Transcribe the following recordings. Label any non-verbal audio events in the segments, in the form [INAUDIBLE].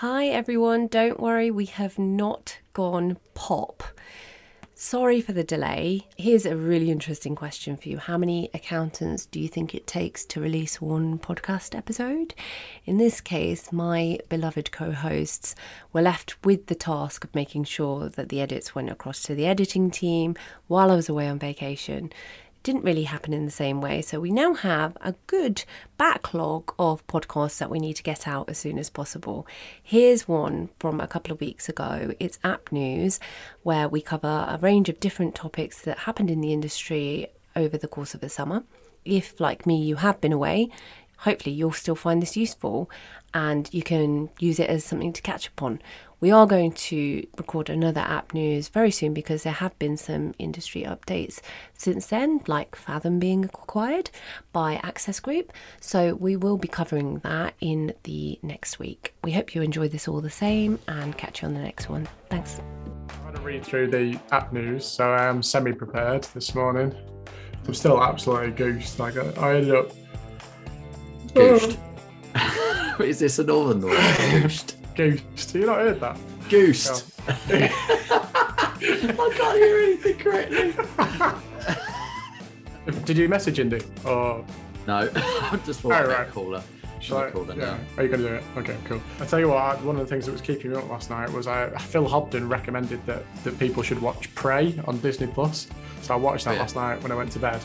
Hi everyone, don't worry, we have not gone pop. Sorry for the delay. Here's a really interesting question for you. How many accountants do you think it takes to release one podcast episode? In this case, my beloved co hosts were left with the task of making sure that the edits went across to the editing team while I was away on vacation didn't really happen in the same way. So we now have a good backlog of podcasts that we need to get out as soon as possible. Here's one from a couple of weeks ago. It's App News, where we cover a range of different topics that happened in the industry over the course of the summer. If, like me, you have been away, hopefully you'll still find this useful and you can use it as something to catch up on. We are going to record another app news very soon because there have been some industry updates since then, like Fathom being acquired by Access Group. So we will be covering that in the next week. We hope you enjoy this all the same and catch you on the next one. Thanks. I'm going to read through the app news, so I am semi prepared this morning. I'm still absolutely goosed. Like I ended up goosed. [LAUGHS] Is this a northern [LAUGHS] word? goosed. Goosed. You not heard that? Goosed. Oh. [LAUGHS] [LAUGHS] I can't hear anything correctly. [LAUGHS] Did you message Indy or no? I just thought oh, right. caller. Shall I, call them yeah. Are you going to do it? Okay, cool. I tell you what, one of the things that was keeping me up last night was I, Phil Hobden recommended that, that people should watch Prey on Disney Plus. So I watched that oh, yeah. last night when I went to bed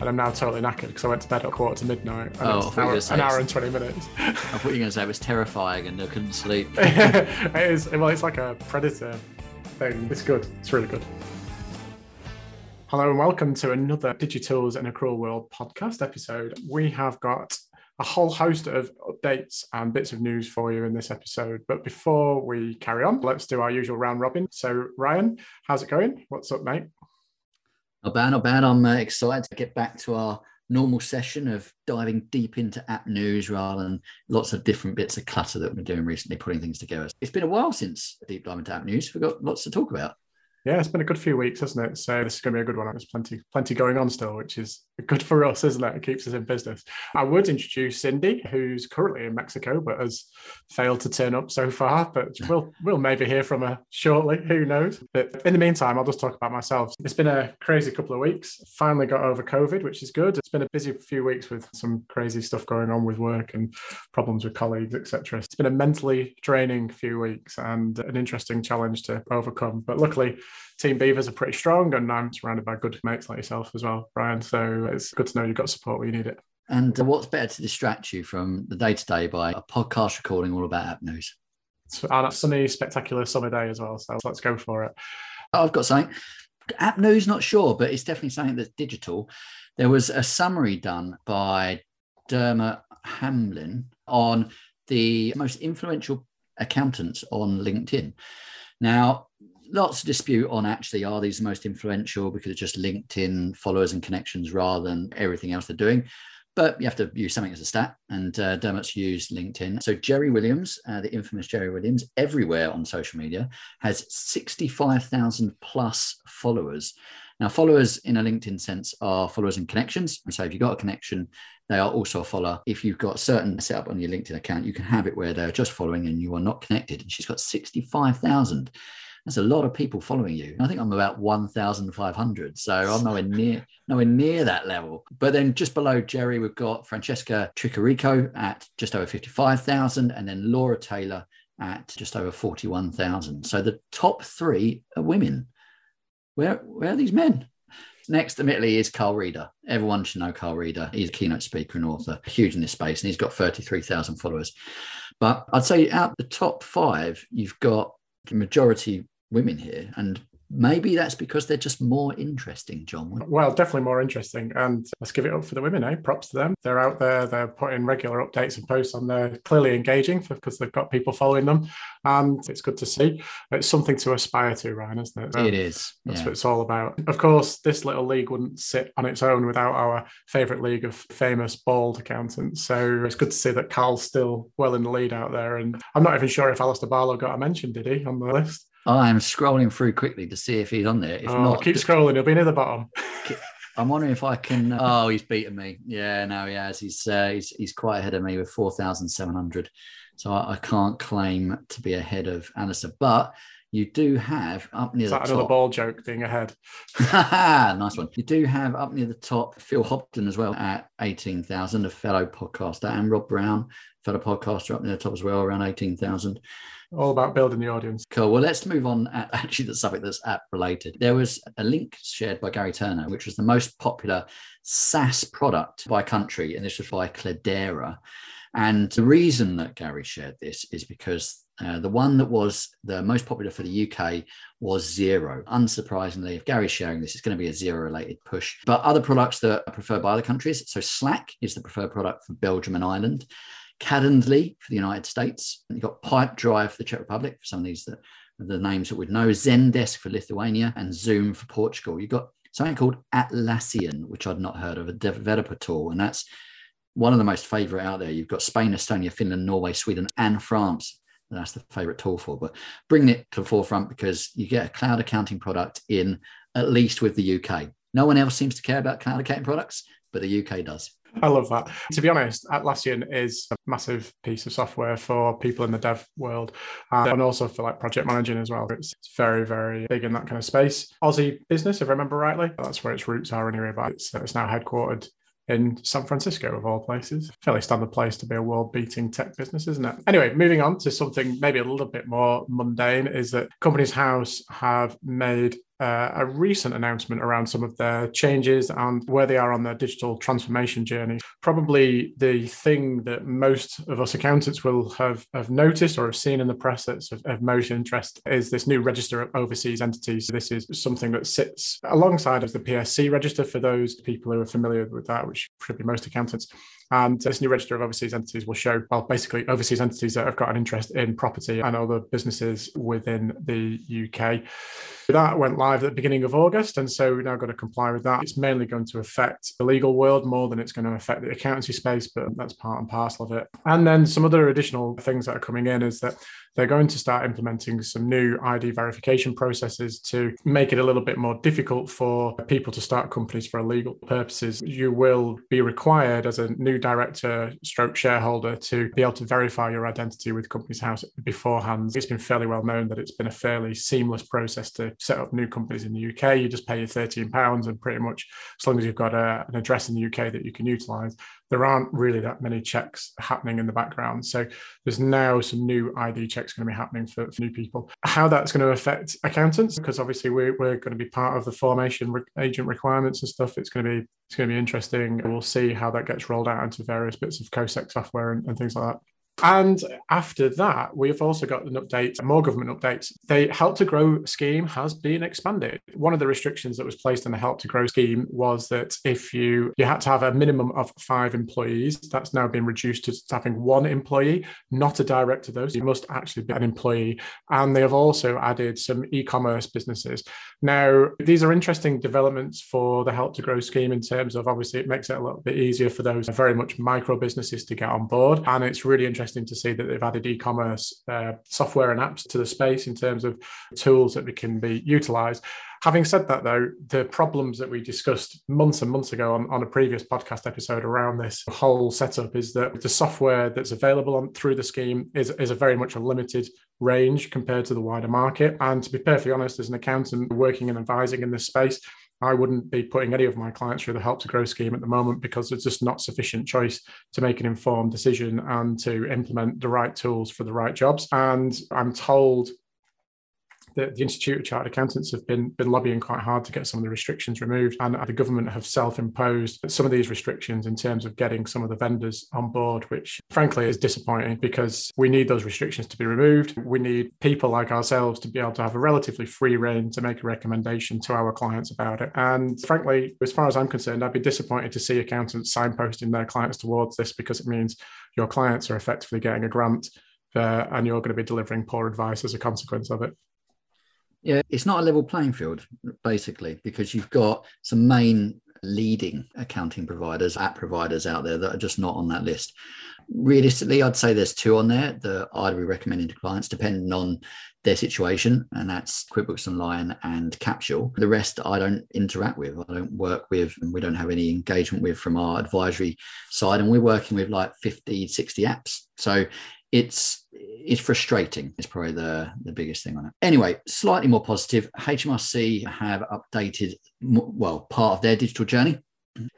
and I'm now totally knackered because I went to bed at quarter to midnight. And oh, an hour, an hour and 20 minutes. I thought you were going to say it was terrifying and I couldn't sleep. [LAUGHS] it is. Well, it's like a predator thing. It's good. It's really good. Hello and welcome to another Digitals in a Cruel World podcast episode. We have got a whole host of updates and bits of news for you in this episode. But before we carry on, let's do our usual round robin. So, Ryan, how's it going? What's up, mate? Not bad, not bad. I'm uh, excited to get back to our normal session of diving deep into app news rather than lots of different bits of clutter that we've been doing recently, putting things together. It's been a while since Deep Dive into App News. We've got lots to talk about. Yeah, it's been a good few weeks, hasn't it? So this is going to be a good one. There's plenty, plenty going on still, which is good for us, isn't it? It keeps us in business. I would introduce Cindy, who's currently in Mexico but has failed to turn up so far. But we'll we'll maybe hear from her shortly. Who knows? But in the meantime, I'll just talk about myself. It's been a crazy couple of weeks. Finally got over COVID, which is good. It's been a busy few weeks with some crazy stuff going on with work and problems with colleagues, etc. It's been a mentally draining few weeks and an interesting challenge to overcome. But luckily Team Beavers are pretty strong, and I'm surrounded by good mates like yourself as well, Brian. So it's good to know you've got support where you need it. And uh, what's better to distract you from the day to day by a podcast recording all about app news? And a sunny, spectacular summer day as well. So let's go for it. I've got something. App news, not sure, but it's definitely something that's digital. There was a summary done by Dermot Hamlin on the most influential accountants on LinkedIn. Now, lots of dispute on actually are these the most influential because it's just LinkedIn followers and connections rather than everything else they're doing. But you have to use something as a stat, and uh, Dermot's used LinkedIn. So Jerry Williams, uh, the infamous Jerry Williams, everywhere on social media has 65,000 plus followers. Now, followers in a LinkedIn sense are followers and connections. And so if you've got a connection, they are also a follower. If you've got a certain setup on your LinkedIn account, you can have it where they're just following and you are not connected. And she's got 65,000. That's a lot of people following you. I think I'm about 1,500. So I'm nowhere near nowhere near that level. But then just below Jerry, we've got Francesca Tricarico at just over 55,000 and then Laura Taylor at just over 41,000. So the top three are women. Where, where are these men? Next, admittedly, is Carl Reader. Everyone should know Carl Reader. He's a keynote speaker and author, huge in this space, and he's got 33,000 followers. But I'd say out the top five, you've got the majority women here and maybe that's because they're just more interesting john. Well definitely more interesting and let's give it up for the women eh? Props to them. They're out there they're putting regular updates and posts on there clearly engaging because they've got people following them and it's good to see. It's something to aspire to ryan isn't it? So it is that's yeah. what it's all about. Of course this little league wouldn't sit on its own without our favorite league of famous bald accountants so it's good to see that carl's still well in the lead out there and i'm not even sure if Alistair Barlow got a mention did he on the list I'm scrolling through quickly to see if he's on there. If oh, not, keep scrolling. He'll be near the bottom. I'm wondering if I can. Oh, he's beaten me. Yeah, no, he has. He's uh, he's he's quite ahead of me with four thousand seven hundred. So I, I can't claim to be ahead of Alistair, but you do have up near Is the that another ball joke being ahead? [LAUGHS] nice one. You do have up near the top Phil Hobden as well at 18,000, a fellow podcaster, and Rob Brown, fellow podcaster, up near the top as well, around 18,000. All about building the audience. Cool. Well, let's move on. At [LAUGHS] actually, the subject that's app related. There was a link shared by Gary Turner, which was the most popular SaaS product by country, and this was by Cledara. And the reason that Gary shared this is because uh, the one that was the most popular for the UK was Xero. Unsurprisingly, if Gary's sharing this, it's going to be a Xero related push. But other products that are preferred by other countries. So Slack is the preferred product for Belgium and Ireland. Calendly for the United States. You've got Pipe Pipedrive for the Czech Republic, for some of these that the names that we'd know, Zendesk for Lithuania, and Zoom for Portugal. You've got something called Atlassian, which I'd not heard of, a developer tool, and that's one of the most favorite out there. You've got Spain, Estonia, Finland, Norway, Sweden, and France. And that's the favorite tool for. But bringing it to the forefront because you get a cloud accounting product in at least with the UK. No one else seems to care about cloud accounting products, but the UK does. I love that. To be honest, Atlassian is a massive piece of software for people in the dev world uh, and also for like project managing as well. It's, very, very big in that kind of space. Aussie business, if I remember rightly. That's where its roots are anyway, but it's, it's now headquartered in San Francisco, of all places. Fairly standard place to be a world beating tech business, isn't it? Anyway, moving on to something maybe a little bit more mundane is that Companies House have made uh, a recent announcement around some of their changes and where they are on their digital transformation journey. Probably the thing that most of us accountants will have, have noticed or have seen in the press that's of, of most interest is this new register of overseas entities. This is something that sits alongside of the PSC register for those people who are familiar with that, which should be most accountants. Um, and this new register of overseas entities will show, well, basically overseas entities that have got an interest in property and other businesses within the UK. That went live at the beginning of August. And so we've now got to comply with that. It's mainly going to affect the legal world more than it's going to affect the accountancy space, but that's part and parcel of it. And then some other additional things that are coming in is that they're going to start implementing some new ID verification processes to make it a little bit more difficult for people to start companies for illegal purposes. You will be required as a new director stroke shareholder to be able to verify your identity with Companies House beforehand. It's been fairly well known that it's been a fairly seamless process to set up new companies in the UK. You just pay your £13 and pretty much as long as you've got a, an address in the UK that you can utilize, there aren't really that many checks happening in the background. So there's now some new ID checks going to be happening for, for new people. How that's going to affect accountants, because obviously we're, we're going to be part of the formation re- agent requirements and stuff. It's going to be it's going to be interesting. We'll see how that gets rolled out into various bits of COSEC software and, and things like that. And after that, we've also got an update, more government updates. The Help to Grow scheme has been expanded. One of the restrictions that was placed on the Help to Grow scheme was that if you you had to have a minimum of five employees, that's now been reduced to having one employee, not a director though. So you must actually be an employee. And they have also added some e-commerce businesses. Now, these are interesting developments for the Help to Grow scheme in terms of obviously it makes it a little bit easier for those very much micro businesses to get on board. And it's really interesting interesting to see that they've added e-commerce uh, software and apps to the space in terms of tools that can be utilized. Having said that, though, the problems that we discussed months and months ago on, on a previous podcast episode around this whole setup is that the software that's available on through the scheme is, is a very much a limited range compared to the wider market. And to be perfectly honest, as an accountant working and advising in this space, I wouldn't be putting any of my clients through the Help to Grow scheme at the moment because there's just not sufficient choice to make an informed decision and to implement the right tools for the right jobs. And I'm told the, the Institute of Chartered Accountants have been, been lobbying quite hard to get some of the restrictions removed. And the government have self imposed some of these restrictions in terms of getting some of the vendors on board, which frankly is disappointing because we need those restrictions to be removed. We need people like ourselves to be able to have a relatively free reign to make a recommendation to our clients about it. And frankly, as far as I'm concerned, I'd be disappointed to see accountants signposting their clients towards this because it means your clients are effectively getting a grant uh, and you're going to be delivering poor advice as a consequence of it. Yeah, it's not a level playing field, basically, because you've got some main leading accounting providers, app providers out there that are just not on that list. Realistically, I'd say there's two on there that I'd be recommending to clients, depending on their situation, and that's QuickBooks Online and Capsule. The rest I don't interact with, I don't work with, and we don't have any engagement with from our advisory side. And we're working with like 50, 60 apps. So it's it's frustrating. It's probably the the biggest thing on it. Anyway, slightly more positive. HMRC have updated well part of their digital journey.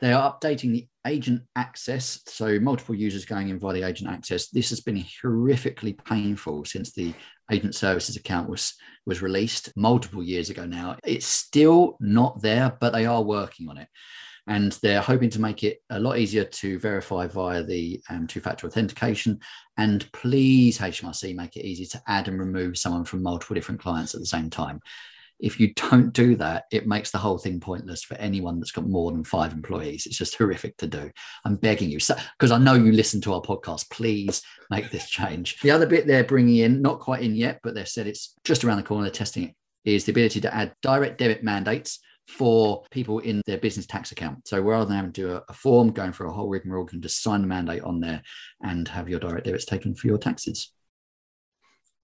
They are updating the agent access, so multiple users going in via the agent access. This has been horrifically painful since the agent services account was was released multiple years ago now. It's still not there, but they are working on it and they're hoping to make it a lot easier to verify via the um, two-factor authentication. And please hmrc make it easy to add and remove someone from multiple different clients at the same time. If you don't do that it makes the whole thing pointless for anyone that's got more than five employees. It's just [LAUGHS] horrific to do. I'm begging you. Because so, i know you listen to our podcast. Please make this change. The other bit they're bringing in not quite in yet but they've said it's just around the corner. They're testing it is the ability to add direct debit mandates for people in their business tax account. So rather than having to do a, a form, going for a whole rigmarole, you can just sign the mandate on there and have your direct debits taken for your taxes.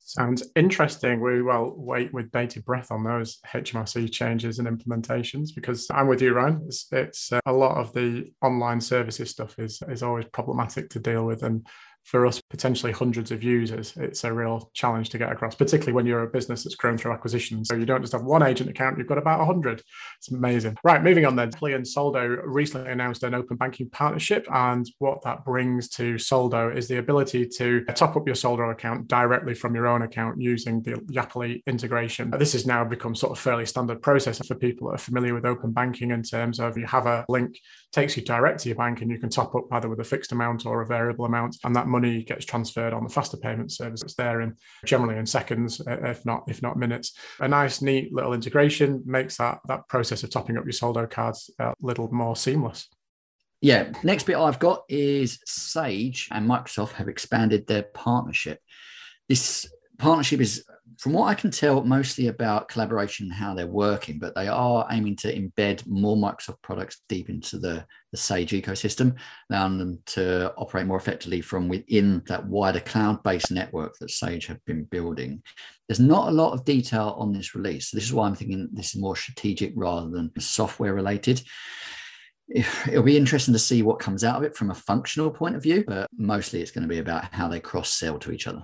Sounds interesting. We will wait with bated breath on those HMRC changes and implementations because I'm with you, Ryan. It's, it's uh, a lot of the online services stuff is is always problematic to deal with, and for us, potentially hundreds of users, it's a real challenge to get across, particularly when you're a business that's grown through acquisitions. So you don't just have one agent account, you've got about 100. It's amazing. Right, moving on then. Plea and Soldo recently announced an open banking partnership. And what that brings to Soldo is the ability to top up your Soldo account directly from your own account using the Yapily integration. This has now become sort of fairly standard process for people that are familiar with open banking in terms of you have a link takes you direct to your bank and you can top up either with a fixed amount or a variable amount and that money gets transferred on the faster payment service It's there in generally in seconds uh, if not if not minutes. A nice neat little integration makes that that process of topping up your soldo cards a little more seamless. Yeah. Next bit i've got is sage and microsoft have expanded their partnership. This partnership is from what I can tell, mostly about collaboration and how they're working, but they are aiming to embed more Microsoft products deep into the, the Sage ecosystem, allowing them to operate more effectively from within that wider cloud based network that Sage have been building. There's not a lot of detail on this release. So This is why I'm thinking this is more strategic rather than software related it'll be interesting to see what comes out of it from a functional point of view, but mostly it's going to be about how they cross sell to each other.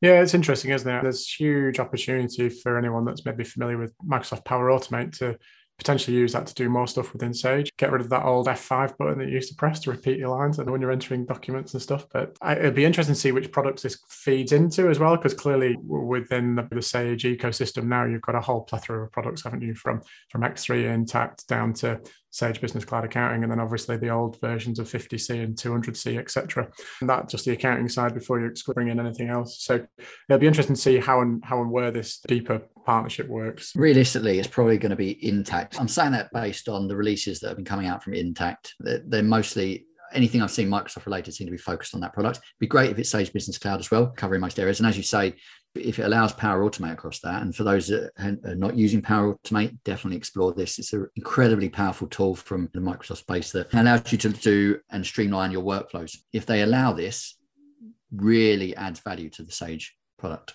Yeah, it's interesting, isn't it? There's huge opportunity for anyone that's maybe familiar with Microsoft Power Automate to potentially use that to do more stuff within Sage. Get rid of that old F5 button that you used to press to repeat your lines and when you're entering documents and stuff. But it'd be interesting to see which products this feeds into as well, because clearly within the, the, Sage ecosystem now, you've got a whole plethora of products, haven't you? From from X3 Intacct down to Sage Business Cloud Accounting, and then obviously the old versions of 50C and 200C, etc. And that just the accounting side before you bring in anything else. So it'll be interesting to see how and how and where this deeper partnership works. Realistically, it's probably going to be Intacct. I'm saying that based on the releases that have been coming out from Intacct. They're, they're mostly anything I've seen Microsoft related seem to be focused on that product. It'd be great if it's Sage Business Cloud as well, covering most areas. And as you say, if it allows Power Automate across that, and for those that are not using Power Automate, definitely explore this. It's an incredibly powerful tool from the Microsoft space that allows you to do and streamline your workflows. If they allow this, really adds value to the Sage product.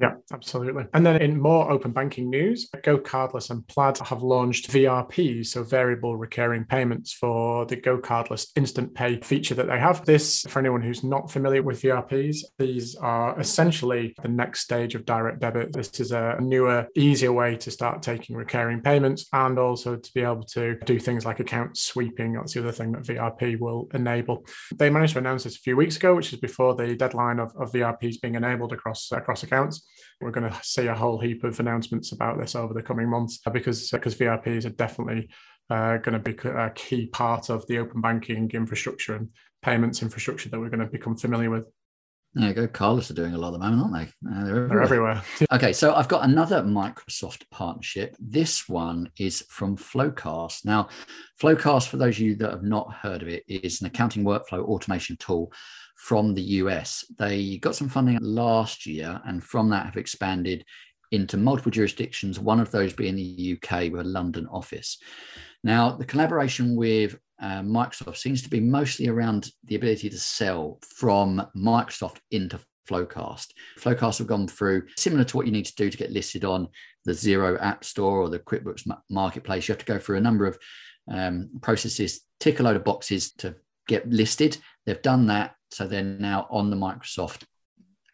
Yeah, absolutely. And then in more open banking news, GoCardless and Plaid have launched VRPs, so variable recurring payments for the GoCardless instant pay feature that they have. This, for anyone who's not familiar with VRPs, these are essentially the next stage of direct debit. This is a newer, easier way to start taking recurring payments and also to be able to do things like account sweeping. That's the other thing that VRP will enable. They managed to announce this a few weeks ago, which is before the deadline of, of VRPs being enabled across across accounts. We're going to see a whole heap of announcements about this over the coming months uh, because because VRPs are definitely uh, going to be a key part of the open banking infrastructure and payments infrastructure that we're going to become familiar with. There you go. Carlos are doing a lot at the moment, aren't they? Uh, they're everywhere. They're everywhere. [LAUGHS] okay, so I've got another Microsoft partnership. This one is from FloQast. Now, FloQast, for those of you that have not heard of it, is an accounting workflow automation tool from the US. They got some funding last year, and from that have expanded into multiple jurisdictions, one of those being the UK with a London office. Now, the collaboration with uh, Microsoft seems to be mostly around the ability to sell from Microsoft into FloQast. FloQast have gone through similar to what you need to do to get listed on the Xero App Store or the QuickBooks Marketplace. You have to go through a number of um, processes, tick a load of boxes to get listed. They've done that So they're now on the Microsoft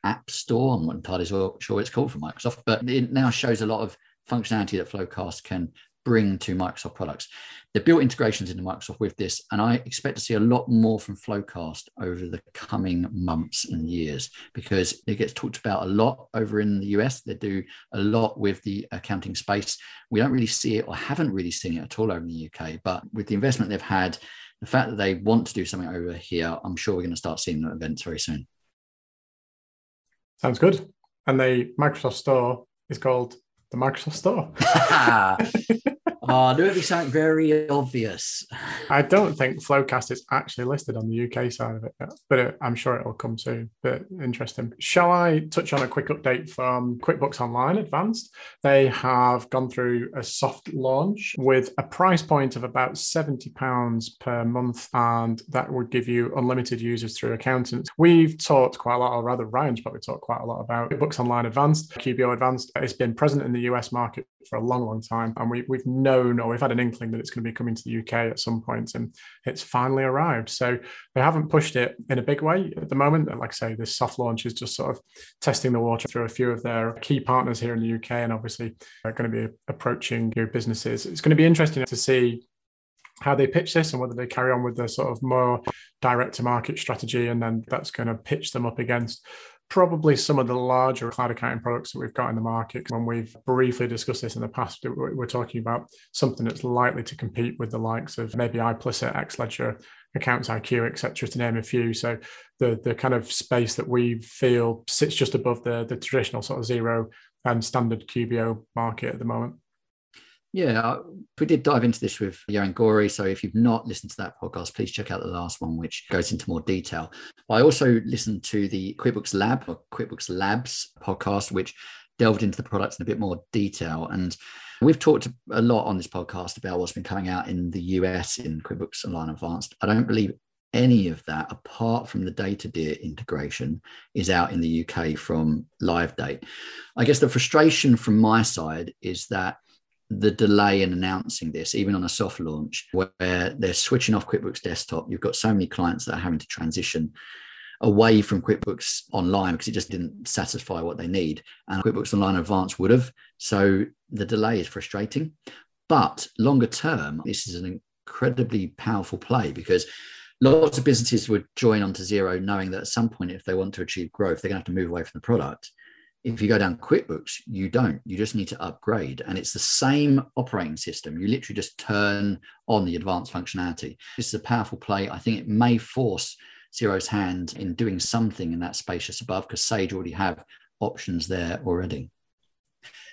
App Store. I'm not entirely sure it's called for Microsoft, but it now shows a lot of functionality that FloQast can bring to Microsoft products. They built integrations into Microsoft with this, and I expect to see a lot more from FloQast over the coming months and years because it gets talked about a lot over in the US. They do a lot with the accounting space. We don't really see it or haven't really seen it at all over in the UK, but with the investment they've had, the fact that they want to do something over here, I'm sure we're going to start seeing that events very soon. Sounds good. And the Microsoft Store is called the Microsoft Store. [LAUGHS] [LAUGHS] Ah, oh, there would be something very obvious. I don't think FloQast is actually listed on the UK side of it, but it, I'm sure it will come soon. But interesting. Shall I touch on a quick update from QuickBooks Online Advanced? They have gone through a soft launch with a price point of about £70 per month, and that would give you unlimited users through accountants. We've talked quite a lot, or rather, Ryan's probably talked quite a lot about QuickBooks Online Advanced, QBO Advanced. It's been present in the US market for a long, long time, and we, we've known or we've had an inkling that it's going to be coming to the UK at some point, and it's finally arrived. So they haven't pushed it in a big way at the moment. Like I say, this soft launch is just sort of testing the water through a few of their key partners here in the UK, and obviously uh, are going to be approaching new businesses. It's going to be interesting to see how they pitch this and whether they carry on with the sort of more direct to market strategy and then that's going to pitch them up against probably some of the larger cloud accounting products that we've got in the market. When we've briefly discussed this in the past, we're talking about something that's likely to compete with the likes of maybe iPlicit, XLedger, Accounts IQ, etc., to name a few. So the the kind of space that we feel sits just above the the traditional sort of Xero and standard QBO market at the moment. Yeah, we did dive into this with Johan Gori. So if you've not listened to that podcast, please check out the last one, which goes into more detail. I also listened to the QuickBooks Lab or QuickBooks Labs podcast, which delved into the products in a bit more detail. And we've talked a lot on this podcast about what's been coming out in the US in QuickBooks Online Advanced. I don't believe any of that, apart from the DataDear integration, is out in the UK from live date. I guess the frustration from my side is that the delay in announcing this, even on a soft launch where they're switching off QuickBooks Desktop. You've got so many clients that are having to transition away from QuickBooks Online because it just didn't satisfy what they need. And QuickBooks Online Advanced would have. So the delay is frustrating. But longer term, this is an incredibly powerful play because lots of businesses would join onto Xero knowing that at some point, if they want to achieve growth, they're going to have to move away from the product if you go down QuickBooks, you don't. You just need to upgrade. And it's the same operating system. You literally just turn on the advanced functionality. This is a powerful play. I think it may force Xero's hand in doing something in that space just above because Sage already have options there already.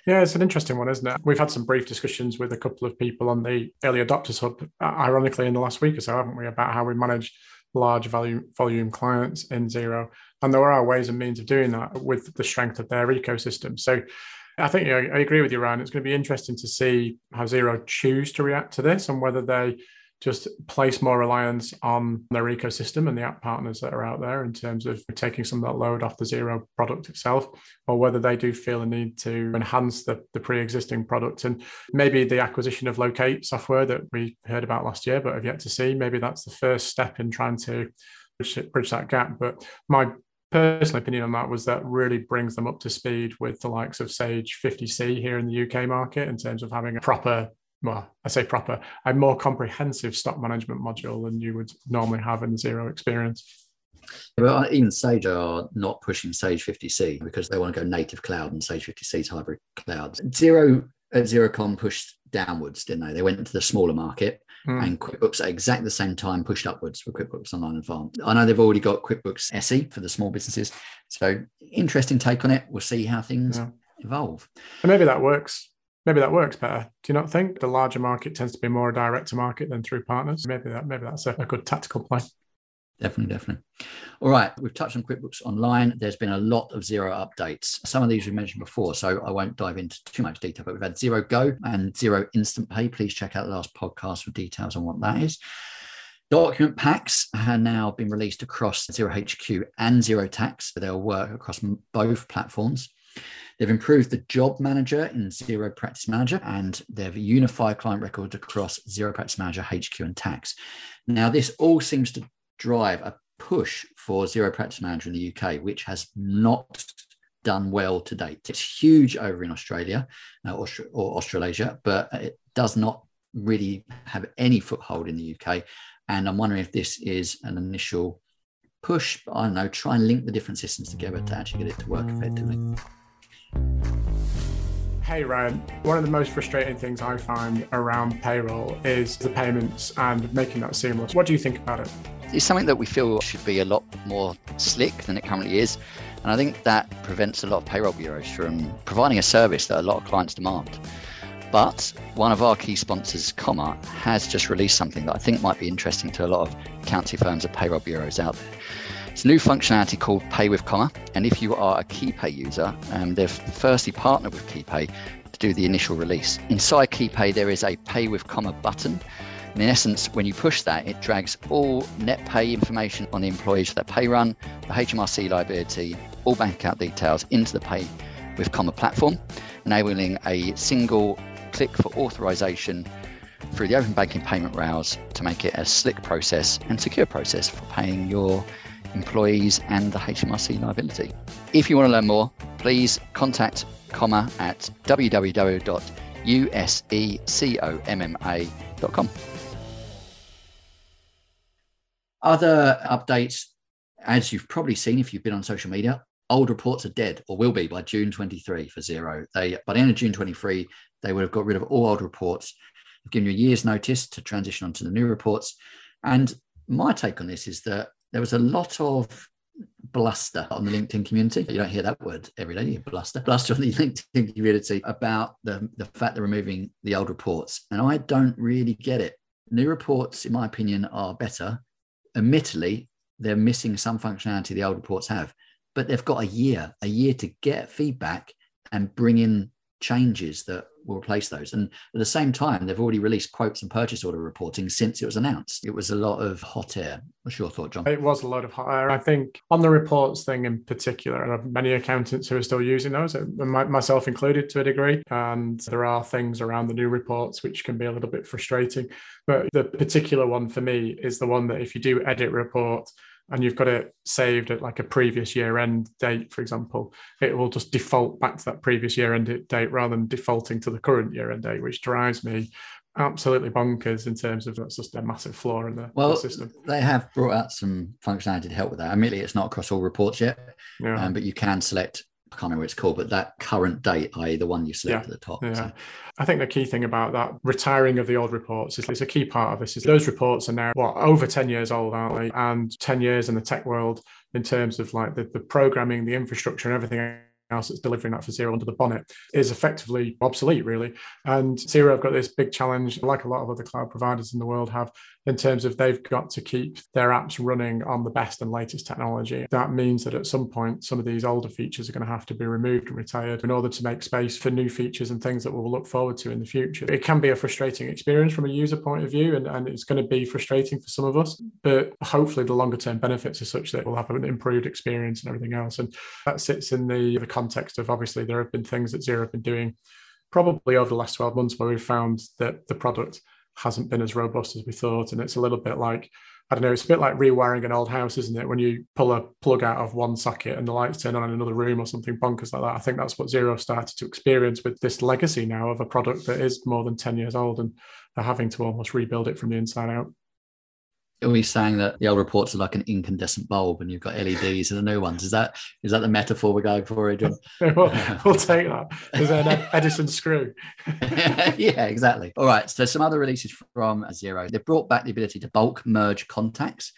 Yeah, it's an interesting one, isn't it? We've had some brief discussions with a couple of people on the early adopters hub, uh, ironically, in the last week or so, haven't we, about how we manage large volume volume clients in Xero and there are ways and means of doing that with the strength of their ecosystem. So I think you know, I agree with you, Ryan. It's going to be interesting to see how Xero choose to react to this and whether they just place more reliance on their ecosystem and the app partners that are out there in terms of taking some of that load off the Xero product itself, or whether they do feel a need to enhance the, the pre-existing product. And maybe the acquisition of Locate software that we heard about last year, but have yet to see, maybe that's the first step in trying to bridge, bridge that gap. But my personal opinion on that was that really brings them up to speed with the likes of Sage 50C here in the UK market in terms of having a proper, well, I say proper, a more comprehensive stock management module than you would normally have in Xero experience. Well, even Sage are not pushing Sage 50C because they want to go native cloud and Sage 50C is hybrid cloud. Xero uh, at Xerocon pushed downwards, didn't they? They went into the smaller market mm. and QuickBooks at exactly the same time pushed upwards for QuickBooks Online Advanced. I know they've already got QuickBooks SE for the small businesses. So interesting take on it. We'll see how things yeah. evolve. And maybe that works. Maybe that works better. Do you not think the larger market tends to be more direct to market than through partners? Maybe that maybe that's a, a good tactical play. Definitely, definitely. All right, we've touched on QuickBooks Online. There's been a lot of Xero updates. Some of these we mentioned before, so I won't dive into too much detail, but we've had Xero Go and Xero Instant Pay. Please check out the last podcast for details on what that is. Document packs have now been released across Xero HQ and Xero Tax. So they'll work across both platforms. They've improved the job manager in Xero Practice Manager and they've unified client records across Xero Practice Manager, HQ, and Tax. Now, this all seems to drive a push for Xero Practice Manager in the UK, which has not done well to date. It's huge over in Australia uh, or, or Australasia, but it does not really have any foothold in the UK. And I'm wondering if this is an initial push, I don't know, try and link the different systems together to actually get it to work effectively. Hey Ryan, one of the most frustrating things I find around payroll is the payments and making that seamless. What do you think about it? It's something that we feel should be a lot more slick than it currently is. And I think that prevents a lot of payroll bureaus from providing a service that a lot of clients demand. But one of our key sponsors, Comma, has just released something that I think might be interesting to a lot of accounting firms and payroll bureaus out there. It's new functionality called Pay with Comma. And if you are a KeyPay user, um, they've firstly partnered with KeyPay to do the initial release. Inside KeyPay, there is a Pay with Comma button. And in essence, when you push that, it drags all net pay information on the employees for their pay run, the HMRC liability, all bank account details into the Pay with Comma platform, enabling a single click for authorization through the open banking payment rails to make it a slick process and secure process for paying your employees, and the HMRC liability. If you want to learn more, please contact comma at www.usecomma.com. Other updates, as you've probably seen if you've been on social media, old reports are dead or will be by June 23 for Xero. They by the end of June 23, they would have got rid of all old reports. They've given you a year's notice to transition onto the new reports. And my take on this is that there was a lot of bluster on the LinkedIn community. You don't hear that word every day, you bluster. Bluster on the [LAUGHS] LinkedIn community about the, the fact they're removing the old reports. And I don't really get it. New reports, in my opinion, are better. Admittedly, they're missing some functionality the old reports have, but they've got a year, a year to get feedback and bring in changes that will replace those. And at the same time, they've already released quotes and purchase order reporting since it was announced. It was a lot of hot air. What's your thought, John? It was a lot of hot air. I think on the reports thing in particular, and many accountants who are still using those, uh, myself included to a degree. And there are things around the new reports which can be a little bit frustrating. But the particular one for me is the one that if you do edit report, and you've got it saved at like a previous year end date, for example, it will just default back to that previous year end date rather than defaulting to the current year end date, which drives me absolutely bonkers in terms of that's just a massive flaw in the, well, the system. They have brought out some functionality to help with that. Admittedly, it's not across all reports yet, yeah. um, but you can select I can't remember what it's called, but that current date, i.e., the one you select yeah. at the top. Yeah. So. I think the key thing about that retiring of the old reports is it's a key part of this. Is those reports are now what over 10 years old, aren't they? And 10 years in the tech world in terms of like the, the programming, the infrastructure, and everything else that's delivering that for Xero under the bonnet is effectively obsolete, really. And Xero have got this big challenge, like a lot of other cloud providers in the world have, in terms of they've got to keep their apps running on the best and latest technology. That means that at some point, some of these older features are going to have to be removed and retired in order to make space for new features and things that we'll look forward to in the future. It can be a frustrating experience from a user point of view, and, and it's going to be frustrating for some of us, but hopefully the longer term benefits are such that we'll have an improved experience and everything else. And that sits in the, the context of obviously there have been things that Xero have been doing probably over the last 12 months where we've found that the product hasn't been as robust as we thought. And it's a little bit like, I don't know, it's a bit like rewiring an old house, isn't it? When you pull a plug out of one socket and the lights turn on in another room or something bonkers like that. I think that's what Xero started to experience with this legacy now of a product that is more than 10 years old and they're having to almost rebuild it from the inside out are we saying that the old reports are like an incandescent bulb and you've got LEDs and the new ones? Is that is that the metaphor we're going for, Adrian? [LAUGHS] we'll, we'll [LAUGHS] take that. An Edison screw? [LAUGHS] yeah, exactly. All right. So some other releases from Xero. They've brought back the ability to bulk merge contacts.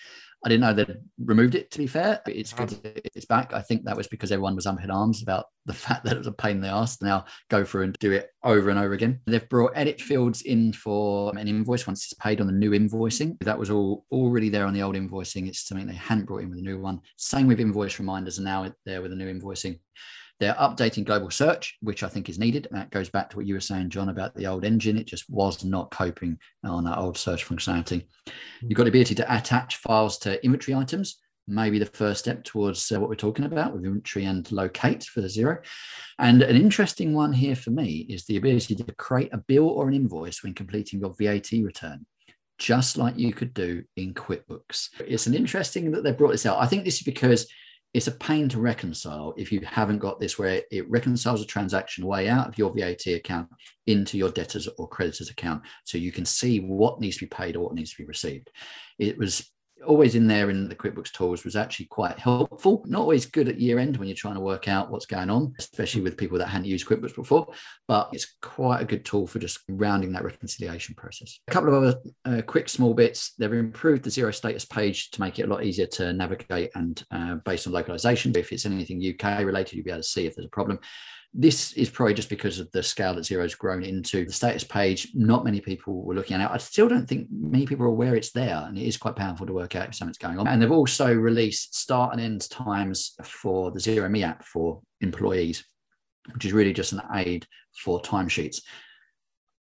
I didn't know they'd removed it, to be fair. It's good it's back. I think that was because everyone was up in arms about the [LAUGHS] fact that it was a pain in the ass to now go through and do it over and over again. They've brought edit fields in for an invoice once it's paid on the new invoicing. That was all already there on the old invoicing. It's something they hadn't brought in with the new one. Same with invoice reminders, and now there with the new invoicing. They're updating global search, which I think is needed. That goes back to what you were saying, John, about the old engine. It just was not coping on that old search functionality. You've got the ability to attach files to inventory items, maybe the first step towards uh, what we're talking about with inventory and locate for the Xero. And an interesting one here for me is the ability to create a bill or an invoice when completing your VAT return. just like you could do in QuickBooks. It's an interesting that they brought this out. I think this is because it's a pain to reconcile if you haven't got this where it reconciles a transaction way out of your VAT account into your debtors or creditors account so you can see what needs to be paid or what needs to be received. It was always in there in the QuickBooks tools was actually quite helpful. Not always good at year end when you're trying to work out what's going on, especially with people that hadn't used QuickBooks before, but it's quite a good tool for just rounding that reconciliation process. A couple of other uh, quick small bits. They've improved the Xero status page to make it a lot easier to navigate and uh, based on localization. If it's anything UK related, you'll be able to see if there's a problem. This is probably just because of the scale that Xero's grown into. The status page, not many people were looking at it. I still don't think many people are aware it's there, and it is quite powerful to work out if something's going on. And they've also released start and end times for the Xero Me app for employees, which is really just an aid for timesheets.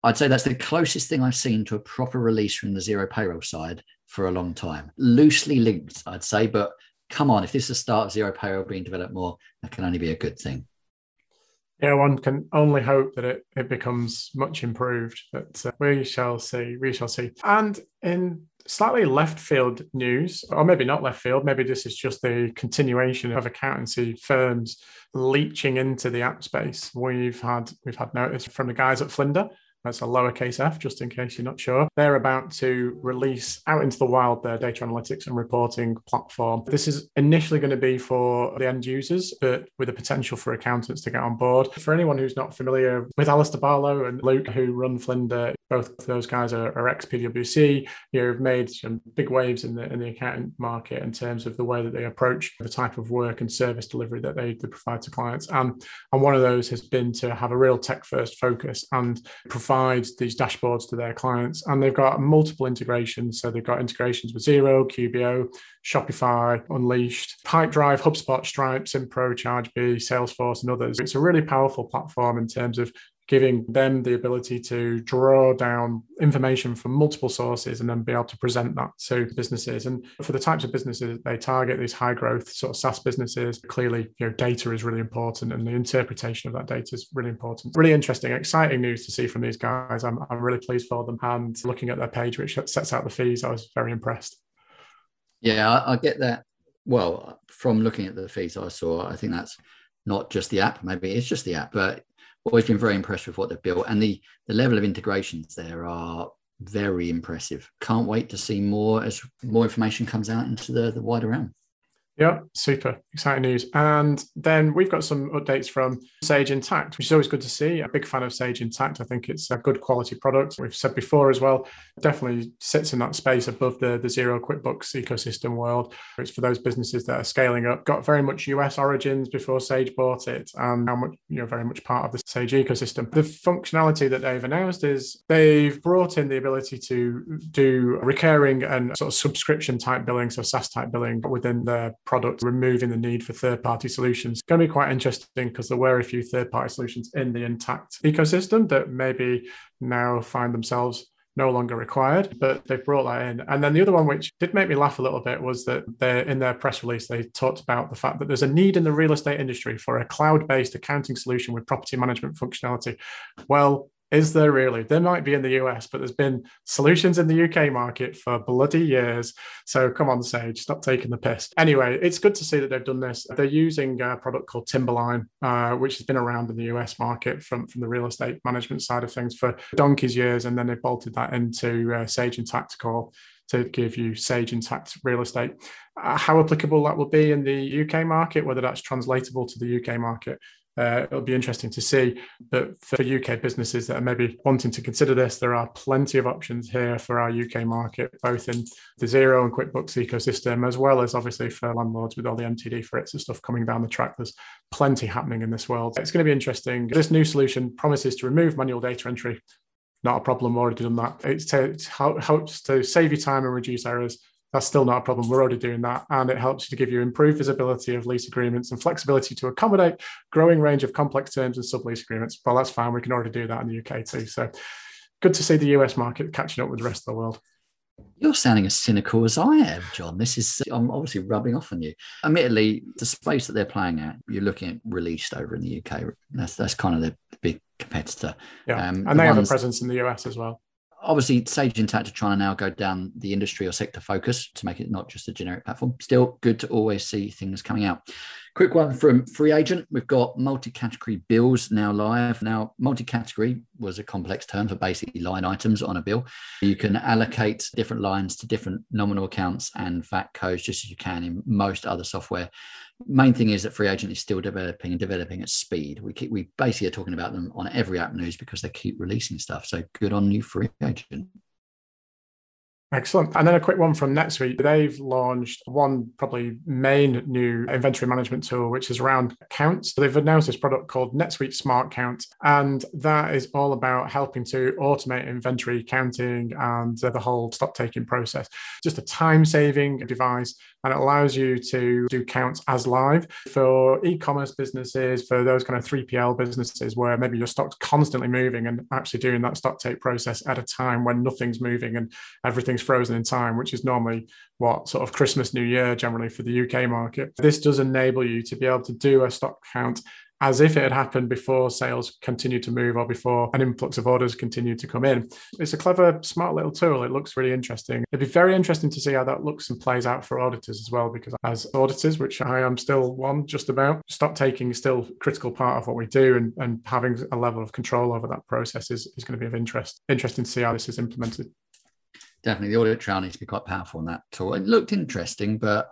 I'd say that's the closest thing I've seen to a proper release from the Xero payroll side for a long time. Loosely linked, I'd say, but come on, if this is the start of Xero payroll being developed more, that can only be a good thing yeah, one can only hope that it, it becomes much improved, but uh, we shall see. We shall see. And in slightly left field news, or maybe not left field, maybe this is just the continuation of accountancy firms leeching into the app space. We've had we've had notice from the guys at Flinder that's a lowercase f, just in case you're not sure. They're about to release out into the wild their data analytics and reporting platform. This is initially going to be for the end users, but with a potential for accountants to get on board. For anyone who's not familiar with Alistair Barlow and Luke, who run Flinder, both of those guys are, are ex PwC. You know, have made some big waves in the in the accountant market in terms of the way that they approach the type of work and service delivery that they, they provide to clients. And and one of those has been to have a real tech first focus and provide provide these dashboards to their clients. And they've got multiple integrations. So they've got integrations with Xero, QBO, Shopify, Unleashed, Pipedrive, HubSpot, Stripe, Simpro, ChargeBee, Salesforce, and others. It's a really powerful platform in terms of giving them the ability to draw down information from multiple sources and then be able to present that to businesses. And for the types of businesses they target, these high growth sort of SaaS businesses, clearly, you know, data is really important and the interpretation of that data is really important. Really interesting, exciting news to see from these guys. I'm, I'm really pleased for them. And looking at their page, which sets out the fees, I was very impressed. Yeah, I, I get that. Well, from looking at the fees I saw, I think that's not just the app. Maybe it's just the app, but always been very impressed with what they've built and the the level of integrations there are very impressive. Can't wait to see more as more information comes out into the, the wider realm yeah, super exciting news. And then we've got some updates from Sage Intacct, which is always good to see. A big fan of Sage Intacct. I think it's a good quality product. We've said before as well, definitely sits in that space above the, the Xero QuickBooks ecosystem world. It's for those businesses that are scaling up. Got very much US origins before Sage bought it, and now much, you know, very much part of the Sage ecosystem. The functionality that they've announced is they've brought in the ability to do recurring and sort of subscription type billing, so SaaS type billing but within their product, removing the need for third party solutions. It's going to be quite interesting because there were a few third party solutions in the Intacct ecosystem that maybe now find themselves no longer required, but they've brought that in. And then the other one, which did make me laugh a little bit, was that they in their press release, they talked about the fact that there's a need in the real estate industry for a cloud based accounting solution with property management functionality. Well, is there really? There might be in the US, but there's been solutions in the UK market for bloody years. So come on, Sage, stop taking the piss. Anyway, it's good to see that they've done this. They're using a product called Timberline, uh, which has been around in the US market from, from the real estate management side of things for donkey's years. And then they bolted that into uh, Sage and Tactical to give you Sage Intacct real estate. Uh, how applicable that will be in the UK market, whether that's translatable to the UK market, uh, it'll be interesting to see. But for UK businesses that are maybe wanting to consider this, there are plenty of options here for our UK market, both in the Xero and QuickBooks ecosystem, as well as obviously for landlords with all the MTD for it and stuff coming down the track. There's plenty happening in this world. It's going to be interesting. This new solution promises to remove manual data entry. Not a problem, already done that. It helps to save you time and reduce errors that's still not a problem. We're already doing that. And it helps you to give you improved visibility of lease agreements and flexibility to accommodate growing range of complex terms and sublease agreements. Well, that's fine. We can already do that in the UK too. So good to see the US market catching up with the rest of the world. You're sounding as cynical as I am, John. This is, I'm obviously rubbing off on you. Admittedly, the space that they're playing at, you're looking at released over in the UK. That's, that's kind of the big competitor. Yeah. Um, and they ones, have a presence in the US as well obviously Sage Intacct are trying to now go down the industry or sector focus to make it not just a generic platform. Still good to always see things coming out. Quick one from FreeAgent. We've got multi-category bills now live. Now, multi-category was a complex term for basically line items on a bill. You can allocate different lines to different nominal accounts and VAT codes just as you can in most other software. Main thing is that FreeAgent is still developing and developing at speed. We keep, we basically are talking about them on every app news because they keep releasing stuff. So good on you, FreeAgent. Excellent. And then a quick one from NetSuite. They've launched one probably main new inventory management tool, which is around accounts. So they've announced this product called NetSuite Smart Count, and that is all about helping to automate inventory counting and the whole stock taking process. Just a time saving device and it allows you to do counts as live for e-commerce businesses, for those kind of 3PL businesses where maybe your stock's constantly moving and actually doing that stock take process at a time when nothing's moving and everything's frozen in time, which is normally what sort of Christmas, New Year generally for the UK market. This does enable you to be able to do a stock count as if it had happened before sales continued to move or before an influx of orders continued to come in. It's a clever, smart little tool. It looks really interesting. It'd be very interesting to see how that looks and plays out for auditors as well, because as auditors, which I am still one just about, stock taking is still a critical part of what we do, and, and having a level of control over that process is, is going to be of interest. Interesting to see how this is implemented. Definitely, the audit trail needs to be quite powerful in that tool. It looked interesting, but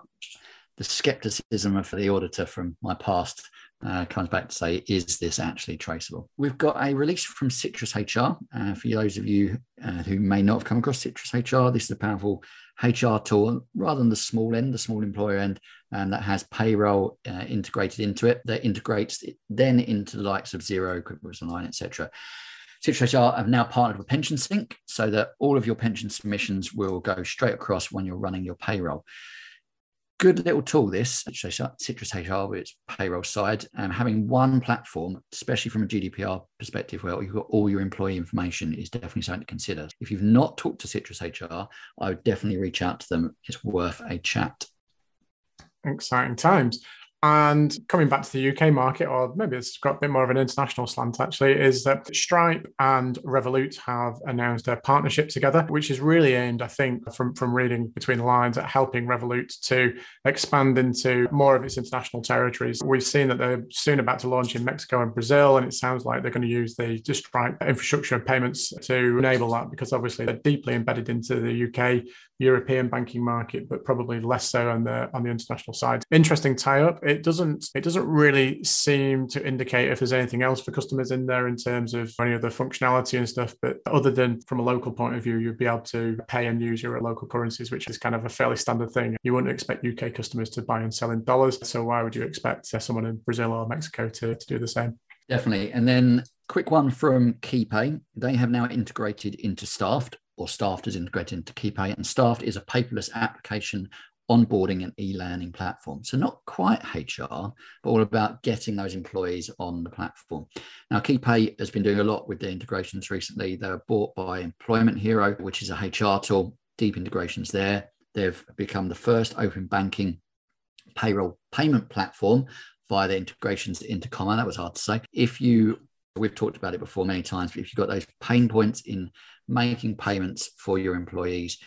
the skepticism of the auditor from my past uh, comes back to say, is this actually traceable? We've got a release from Citrus HR. Uh, for those of you uh, who may not have come across Citrus HR, this is a powerful HR tool rather than the small end, the small employer end, and that has payroll uh, integrated into it. That integrates it then into the likes of Xero, QuickBooks Online, etc. Citrus HR have now partnered with PensionSync so that all of your pension submissions will go straight across when you're running your payroll good little tool this citrus hr with its payroll side and having one platform especially from a gdpr perspective where you've got all your employee information is definitely something to consider. If you've not talked to citrus hr i would definitely reach out to them. It's worth a chat. Exciting times and coming back to the UK market, or maybe it's got a bit more of an international slant actually, is that Stripe and Revolut have announced a partnership together, which is really aimed, I think, from, from reading between the lines, at helping Revolut to expand into more of its international territories. We've seen that they're soon about to launch in Mexico and Brazil, and it sounds like they're going to use the Stripe infrastructure and payments to enable that because obviously they're deeply embedded into the UK European banking market, but probably less so on the on the international side. Interesting tie-up. It doesn't it doesn't really seem to indicate if there's anything else for customers in there in terms of any of the functionality and stuff. But other than from a local point of view, you'd be able to pay and use your local currencies, which is kind of a fairly standard thing. You wouldn't expect UK customers to buy and sell in dollars. So why would you expect uh, someone in Brazil or Mexico to, to do the same? Definitely. And then quick one from KeyPay. They have now integrated into Staffed, or Staffed is integrated into KeyPay, and Staffed is a paperless application onboarding and e-learning platform. So not quite HR, but all about getting those employees on the platform. Now, KeyPay has been doing a lot with the integrations recently. They were bought by Employment Hero, which is a HR tool, deep integrations there. They've become the first open banking payroll payment platform via their integrations into Comma. That was hard to say. If you We've talked about it before many times, but if you've got those pain points in making payments for your employees,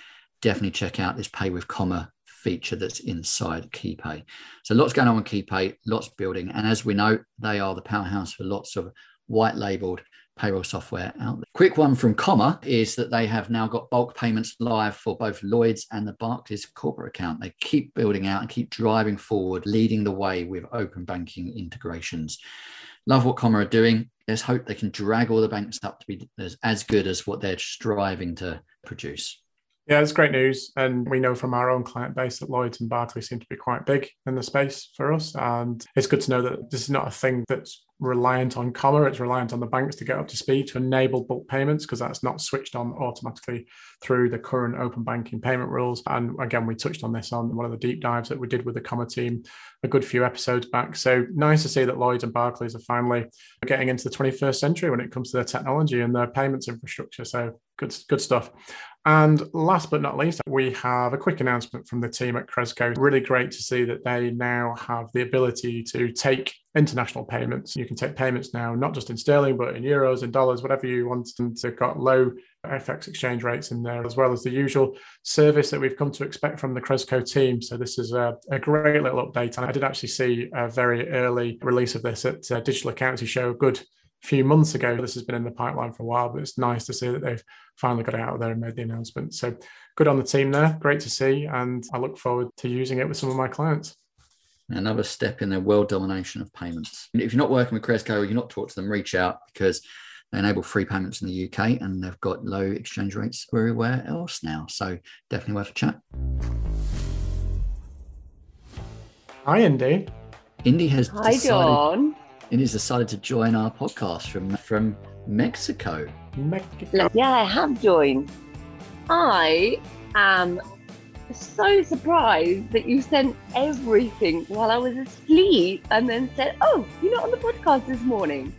definitely check out this Pay with Comma feature that's inside KeyPay. So lots going on with KeyPay, lots building. And as we know, they are the powerhouse for lots of white labeled payroll software out there. Quick one from Comma is that they have now got bulk payments live for both Lloyd's and the Barclays corporate account. They keep building out and keep driving forward, leading the way with open banking integrations. Love what Comma are doing. Let's hope they can drag all the banks up to be as, as good as what they're striving to produce. Yeah, it's great news. And we know from our own client base that Lloyds and Barclays seem to be quite big in the space for us. And it's good to know that this is not a thing that's reliant on Comma, it's reliant on the banks to get up to speed to enable bulk payments because that's not switched on automatically through the current open banking payment rules. And again, we touched on this on one of the deep dives that we did with the Comma team a good few episodes back. So nice to see that Lloyds and Barclays are finally getting into the 21st century when it comes to their technology and their payments infrastructure. So good, good stuff. And last but not least, we have a quick announcement from the team at Crezco. Really great to see that they now have the ability to take international payments. You can take payments now, not just in sterling, but in euros and dollars, whatever you want. And they've got low FX exchange rates in there, as well as the usual service that we've come to expect from the Crezco team. So this is a, a great little update. And I did actually see a very early release of this at uh, Digital Accountancy Show good few months ago. This has been in the pipeline for a while, but it's nice to see that they've finally got it out there and made the announcement. So good on the team there. Great to see. And I look forward to using it with some of my clients. Another step in their world domination of payments. If you're not working with Crezco, you're not talking to them, reach out because they enable free payments in the UK and they've got low exchange rates everywhere else now. So definitely worth a chat. Hi, Indy. Indy has Hi, decided, John. Indy's decided to join our podcast from from Mexico. Mexico. Yeah, I have joined. I am so surprised that you sent everything while I was asleep and then said, Oh, you're not on the podcast this morning.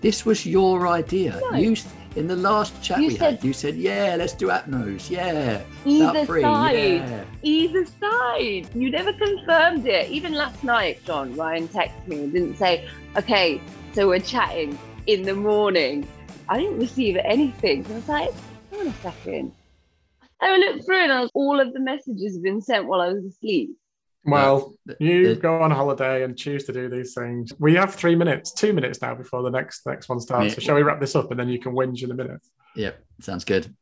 This was your idea. No. You in the last chat You we said- had, you said, "Yeah, let's do Appnos. Yeah, Either free. side. Yeah." Either side. You never confirmed it. Even last night, John, Ryan texted me and didn't say, Okay, so we're chatting in the morning. I didn't receive anything. I was like, Hold on a second. I looked through and I was, all of the messages have been sent while I was asleep. Well, The- you the- go on holiday and choose to do these things. We have three minutes, two minutes now before the next next one starts. Yeah. So shall we wrap this up and then you can whinge in a minute? Yep, sounds good.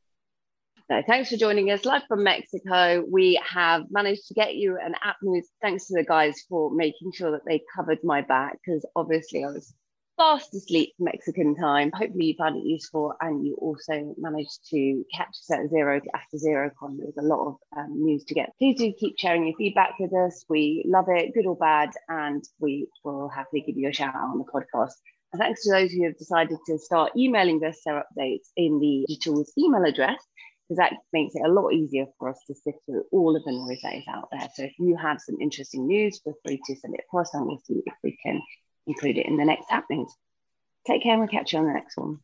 No, thanks for joining us live from Mexico. We have managed to get you an app news. Thanks to the guys for making sure that they covered my back because obviously I was fast asleep Mexican time. Hopefully you found it useful and you also managed to catch us at Xero after Xerocon. There was a lot of um, news to get. Please do keep sharing your feedback with us. We love it, good or bad, and we will happily give you a shout out on the podcast. And thanks to those who have decided to start emailing us their updates in the digital's email address because that makes it a lot easier for us to sift through all of the noise that is out there. So if you have some interesting news, feel free to send it across and we'll see if we can include it in the next happenings. Take care and we'll catch you on the next one.